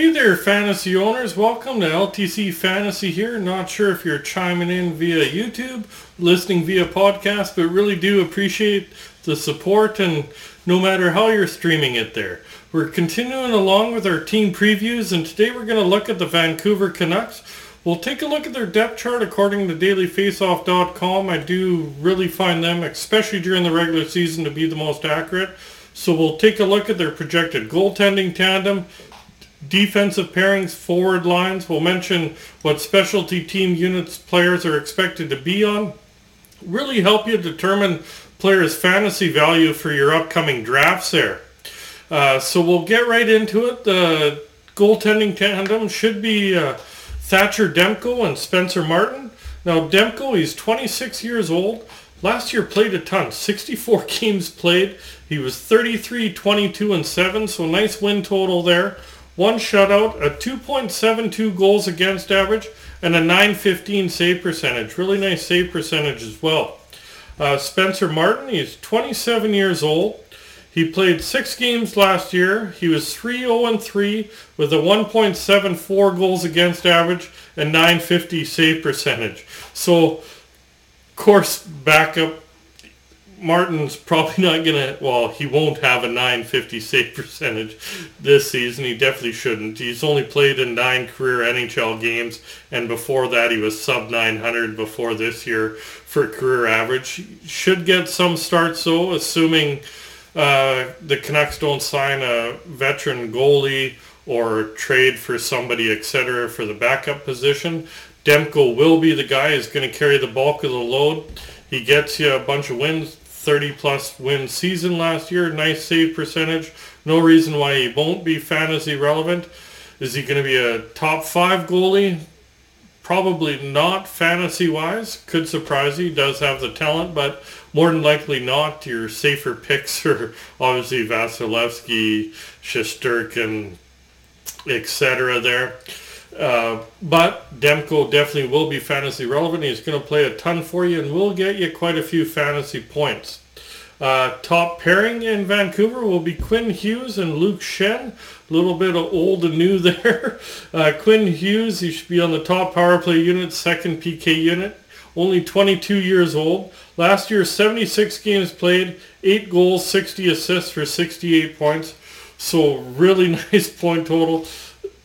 Hey there, fantasy owners. Welcome to LTC Fantasy here. Not sure if you're chiming in via YouTube, listening via podcast, but really do appreciate the support and no matter how you're streaming it there. We're continuing along with our team previews and today we're going to look at the Vancouver Canucks. We'll take a look at their depth chart according to dailyfaceoff.com. I do really find them, especially during the regular season, to be the most accurate. So we'll take a look at their projected goaltending tandem, defensive pairings, forward lines. We'll mention what specialty team units players are expected to be on. Really help you determine players' fantasy value for your upcoming drafts there. Uh, so we'll get right into it. The goaltending tandem should be uh, Thatcher Demko and Spencer Martin. Now Demko, he's 26 years old. Last year played a ton, 64 games played. He was 33, 22, and 7, so nice win total there. One shutout, a 2.72 goals against average, and a 915 save percentage. Really nice save percentage as well. Uh, Spencer Martin, he's 27 years old. He played six games last year. He was 3-0-3 with a 1.74 goals against average and 950 save percentage. So, of course, backup Martin's probably not gonna. Well, he won't have a 950 save percentage this season. He definitely shouldn't. He's only played in nine career NHL games, and before that, he was sub 900 before this year for career average. Should get some starts though, assuming uh, the Canucks don't sign a veteran goalie or trade for somebody, etc., for the backup position. Demko will be the guy who's going to carry the bulk of the load. He gets you a bunch of wins 30 plus win season last year. Nice save percentage. No reason why he won't be fantasy relevant. Is he going to be a top five goalie? Probably not fantasy wise. Could surprise you. He does have the talent, but more than likely not. Your safer picks are obviously Vasilevskiy, Shesterkin, etc. there. Uh, but Demko definitely will be fantasy relevant. He's going to play a ton for you and will get you quite a few fantasy points. Uh, top pairing in Vancouver will be Quinn Hughes and Luke Schenn. A little bit of old and new there. Uh, Quinn Hughes, he should be on the top power play unit, second PK unit. Only 22 years old. Last year, 76 games played, 8 goals, 60 assists for 68 points. So really nice point total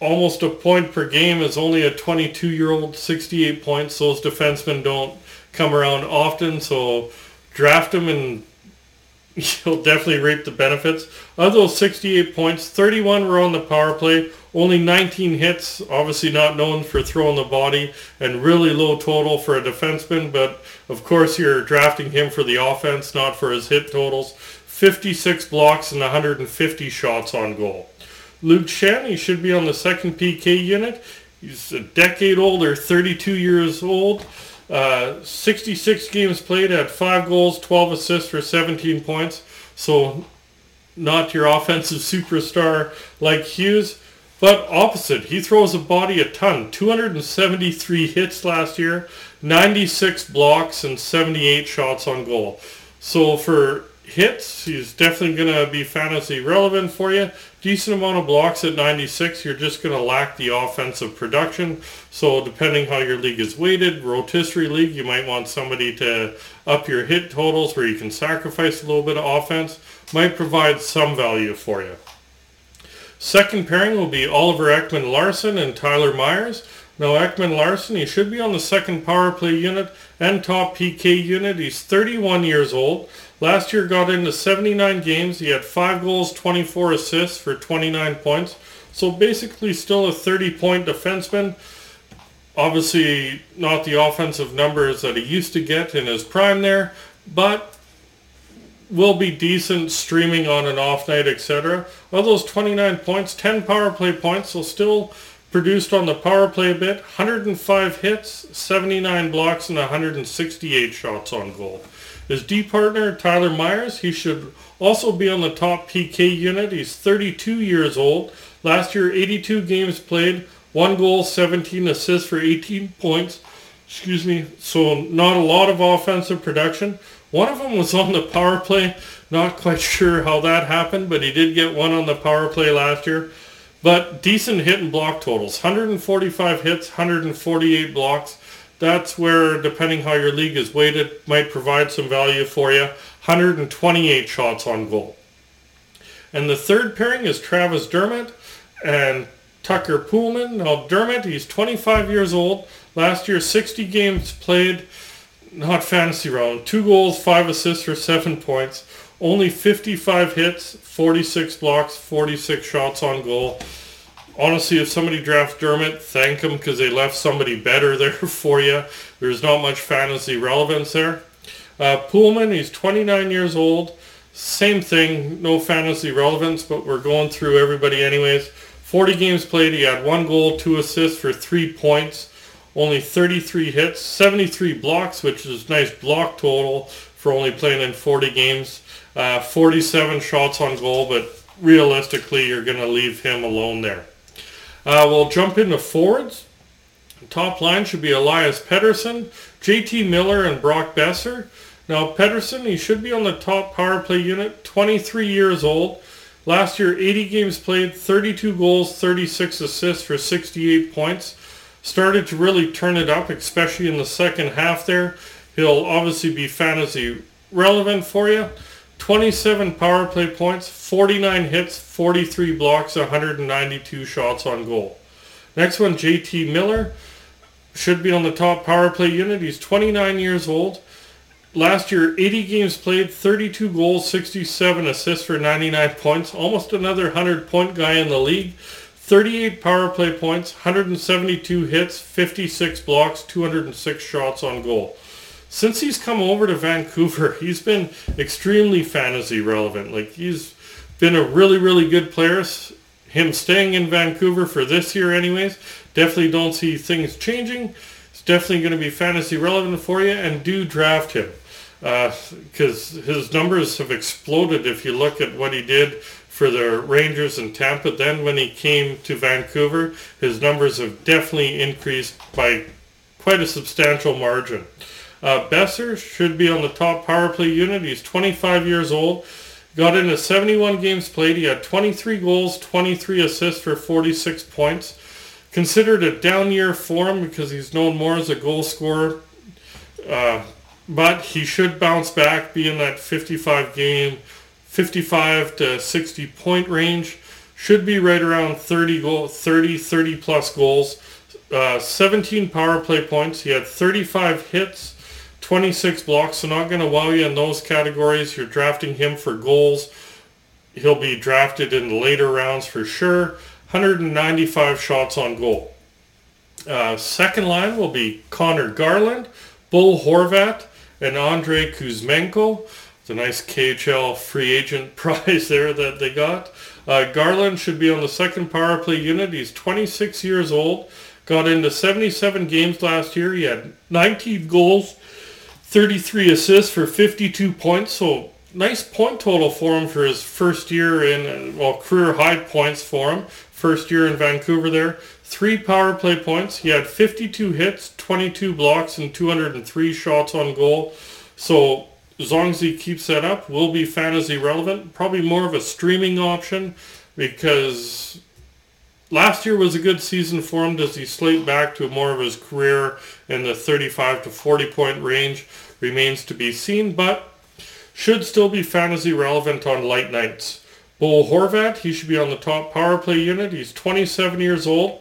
almost a point per game is only a 22-year-old, 68 points. Those defensemen don't come around often, so draft him and you'll definitely reap the benefits. Of those 68 points, 31 were on the power play, only 19 hits, obviously not known for throwing the body, and really low total for a defenseman, but of course you're drafting him for the offense, not for his hit totals. 56 blocks and 150 shots on goal. Luke he should be on the second PK unit. He's a decade older, 32 years old. Uh, 66 games played, had 5 goals, 12 assists for 17 points. So not your offensive superstar like Hughes, but opposite. He throws a body a ton. 273 hits last year, 96 blocks, and 78 shots on goal. So for hits. He's definitely going to be fantasy relevant for you. Decent amount of blocks at 96. You're just going to lack the offensive production. So depending how your league is weighted, rotisserie league, you might want somebody to up your hit totals where you can sacrifice a little bit of offense. Might provide some value for you. Second pairing will be Oliver Ekman Larsson and Tyler Myers. Now Ekman Larsson, he should be on the second power play unit and top PK unit. He's 31 years old. Last year got into 79 games. He had 5 goals, 24 assists for 29 points. So basically still a 30-point defenseman. Obviously not the offensive numbers that he used to get in his prime there, but will be decent streaming on an off night, etc. Of those 29 points, 10 power play points, so still produced on the power play a bit. 105 hits, 79 blocks, and 168 shots on goal. His D partner, Tyler Myers, he should also be on the top PK unit. He's 32 years old. Last year, 82 games played, one goal, 17 assists for 18 points. Excuse me. So not a lot of offensive production. One of them was on the power play. Not quite sure how that happened, but he did get one on the power play last year. but decent hit and block totals. 145 hits, 148 blocks. That's where, depending how your league is weighted, might provide some value for you. 128 shots on goal. And the third pairing is Travis Dermott and Tucker Poolman. Now Dermott, he's 25 years old. Last year, 60 games played, not fantasy round. Two goals, five assists for seven points. Only 55 hits, 46 blocks, 46 shots on goal. Honestly, if somebody drafts Dermott, thank them because they left somebody better there for you. There's not much fantasy relevance there. Uh, Poolman, he's 29 years old. Same thing, no fantasy relevance, but we're going through everybody anyways. 40 games played, he had one goal, two assists for three points. Only 33 hits, 73 blocks, which is nice block total for only playing in 40 games. Uh, 47 shots on goal, but realistically, you're going to leave him alone there. Uh, we'll jump into forwards. Top line should be Elias Pettersson, JT Miller, and Brock Boeser. Now, Pettersson, he should be on the top power play unit, 23 years old. Last year, 80 games played, 32 goals, 36 assists for 68 points. Started to really turn it up, especially in the second half there. He'll obviously be fantasy relevant for you. 27 power play points, 49 hits, 43 blocks, 192 shots on goal. Next one, JT Miller. Should be on the top power play unit. He's 29 years old. Last year, 80 games played, 32 goals, 67 assists for 99 points. Almost another 100 point guy in the league. 38 power play points, 172 hits, 56 blocks, 206 shots on goal since he's come over to Vancouver, he's been extremely fantasy relevant. Like he's been a really, really good player. Him staying in Vancouver for this year, anyways, definitely don't see things changing. It's definitely going to be fantasy relevant for you, and do draft him because uh, his numbers have exploded. If you look at what he did for the Rangers in Tampa, then when he came to Vancouver, his numbers have definitely increased by quite a substantial margin. Uh, Boeser should be on the top power play unit. He's 25 years old. Got into 71 games played. He had 23 goals, 23 assists for 46 points. Considered a down year for him because he's known more as a goal scorer. Uh, but he should bounce back, be in that 55 game, 55 to 60 point range. Should be right around 30 goal, 30, 30 plus goals. Uh, 17 power play points. He had 35 hits, 26 blocks, so not going to wow you in those categories. You're drafting him for goals. He'll be drafted in the later rounds for sure. 195 shots on goal. Uh, second line will be Conor Garland, Bo Horvat, and Andrei Kuzmenko. It's a nice KHL free agent prize there that they got. Uh, Garland should be on the second power play unit. He's 26 years old. Got into 77 games last year. He had 19 goals, 33 assists for 52 points. So nice point total for him for his first year in, uh, well, career high points for him. First year in Vancouver there. Three power play points. He had 52 hits, 22 blocks, and 203 shots on goal. So as long as he keeps that up, will be fantasy relevant. Probably more of a streaming option because last year was a good season for him. Does he slate back to more of his career in the 35 to 40 point range? remains to be seen, but should still be fantasy relevant on light nights. Bo Horvat, he should be on the top power play unit. He's 27 years old.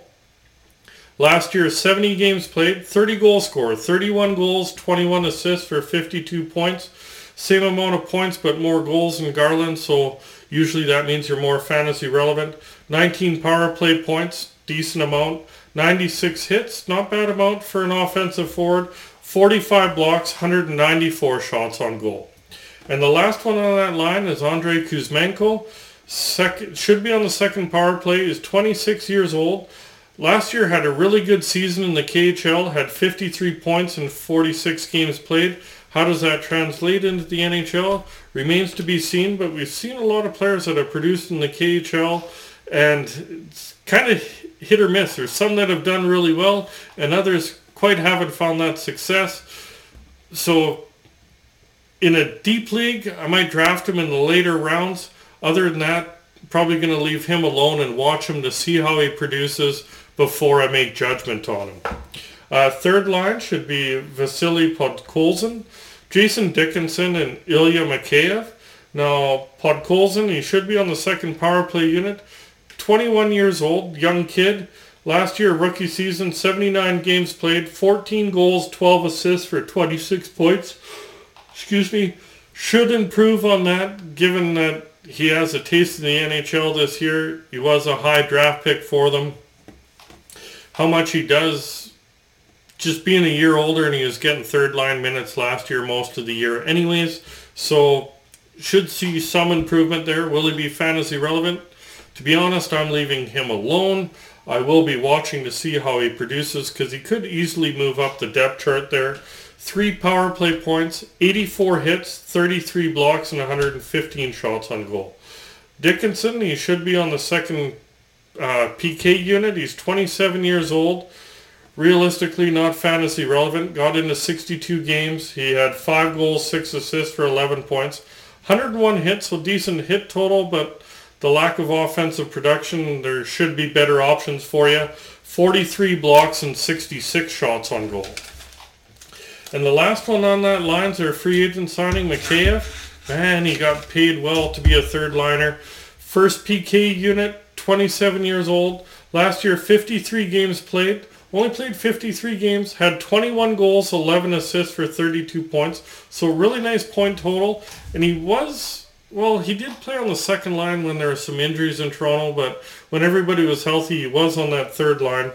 Last year, 70 games played, 30 goal score, 31 goals, 21 assists for 52 points. Same amount of points, but more goals than Garland, so usually that means you're more fantasy relevant. 19 power play points, decent amount. 96 hits, not bad amount for an offensive forward. 45 blocks, 194 shots on goal. And the last one on that line is Andrei Kuzmenko. Second, should be on the second power play, is 26 years old. Last year had a really good season in the KHL, had 53 points in 46 games played. How does that translate into the NHL? Remains to be seen, but we've seen a lot of players that have produced in the KHL, and it's kind of hit or miss. There's some that have done really well, and others quite haven't found that success. So in a deep league, I might draft him in the later rounds. Other than that, probably going to leave him alone and watch him to see how he produces before I make judgment on him. Uh, third line should be Vasily Podkolzin, Jason Dickinson, and Ilya Mikheyev. Now, Podkolzin, he should be on the second power play unit. 21 years old, young kid. Last year, rookie season, 79 games played, 14 goals, 12 assists for 26 points. Excuse me. Should improve on that, given that he has a taste in the NHL this year. He was a high draft pick for them. How much he does, just being a year older, and he was getting third line minutes last year most of the year, anyways. So should see some improvement there. Will he be fantasy relevant? To be honest, I'm leaving him alone. I will be watching to see how he produces because he could easily move up the depth chart there. Three power play points, 84 hits, 33 blocks, and 115 shots on goal. Dickinson, he should be on the second uh, PK unit. He's 27 years old. Realistically, not fantasy relevant. Got into 62 games. He had 5 goals, 6 assists for 11 points. 101 hits, so decent hit total, but the lack of offensive production, there should be better options for you. 43 blocks and 66 shots on goal. And the last one on that line's our free agent signing, Mikheyev. Man, he got paid well to be a third liner. First PK unit, 27 years old. Last year, 53 games played. Only played 53 games, had 21 goals, 11 assists for 32 points. So really nice point total. And he was well, he did play on the second line when there were some injuries in Toronto, but when everybody was healthy, he was on that third line.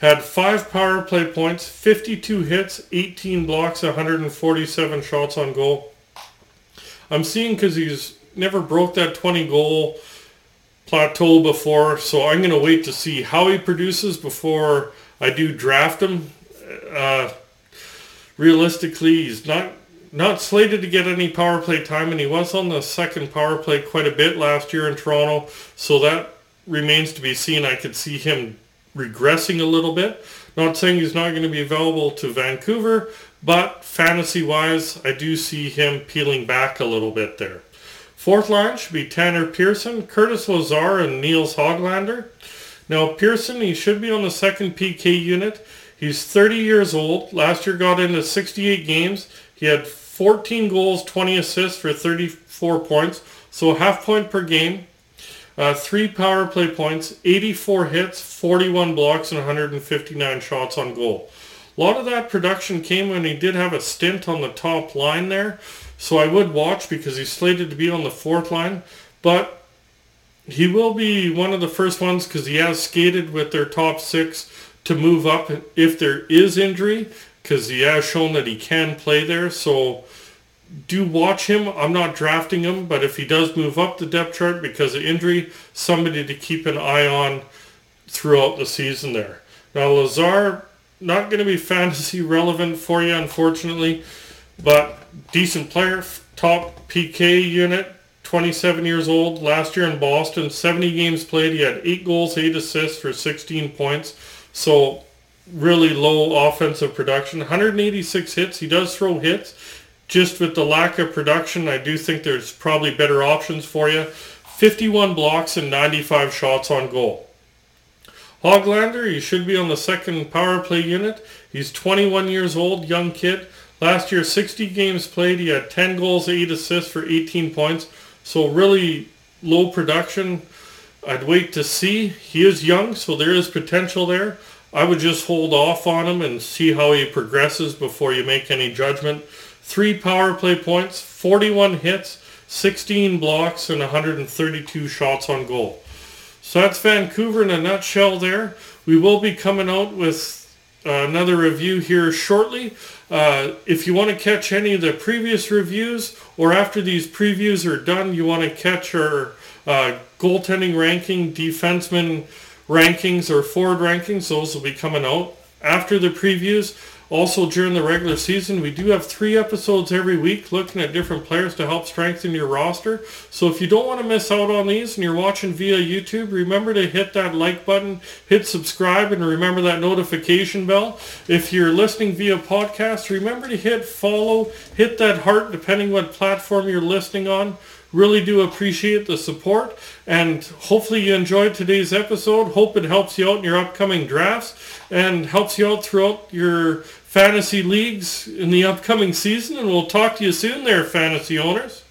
Had five power play points, 52 hits, 18 blocks, 147 shots on goal. I'm seeing because he's never broke that 20 goal plateau before, so I'm going to wait to see how he produces before I do draft him. Uh, realistically, he's not not slated to get any power play time, and he was on the second power play quite a bit last year in Toronto, so that remains to be seen. I could see him regressing a little bit. Not saying he's not going to be available to Vancouver, but fantasy-wise, I do see him peeling back a little bit there. Fourth line should be Tanner Pearson, Curtis Lazar, and Nils Hoglander. Now, Pearson, he should be on the second PK unit. He's 30 years old. Last year got into 68 games. He had 14 goals, 20 assists for 34 points. So a half point per game. Uh, three power play points, 84 hits, 41 blocks, and 159 shots on goal. A lot of that production came when he did have a stint on the top line there. So I would watch because he's slated to be on the fourth line. But he will be one of the first ones because he has skated with their top six to move up if there is injury because he has shown that he can play there. So do watch him. I'm not drafting him, but if he does move up the depth chart because of injury, somebody to keep an eye on throughout the season there. Now Lazar, not going to be fantasy relevant for you, unfortunately, but decent player, top PK unit, 27 years old, last year in Boston, 70 games played. He had 8 goals, 8 assists for 16 points. So really low offensive production. 186 hits. He does throw hits. Just with the lack of production, I do think there's probably better options for you. 51 blocks and 95 shots on goal. Hoglander, he should be on the second power play unit. He's 21 years old, young kid. Last year, 60 games played. He had 10 goals, 8 assists for 18 points. So really low production. I'd wait to see. He is young, so there is potential there. I would just hold off on him and see how he progresses before you make any judgment. Three power play points, 41 hits, 16 blocks, and 132 shots on goal. So that's Vancouver in a nutshell there. We will be coming out with another review here shortly. Uh, if you want to catch any of the previous reviews or after these previews are done, you want to catch our uh, goaltending ranking, defenseman rankings or forward rankings. Those will be coming out after the previews. Also during the regular season, we do have three episodes every week looking at different players to help strengthen your roster. So if you don't want to miss out on these and you're watching via YouTube, remember to hit that like button, hit subscribe, and remember that notification bell. If you're listening via podcast, remember to hit follow, hit that heart depending what platform you're listening on. Really do appreciate the support and hopefully you enjoyed today's episode. Hope it helps you out in your upcoming drafts and helps you out throughout your fantasy leagues in the upcoming season. And we'll talk to you soon there, fantasy owners.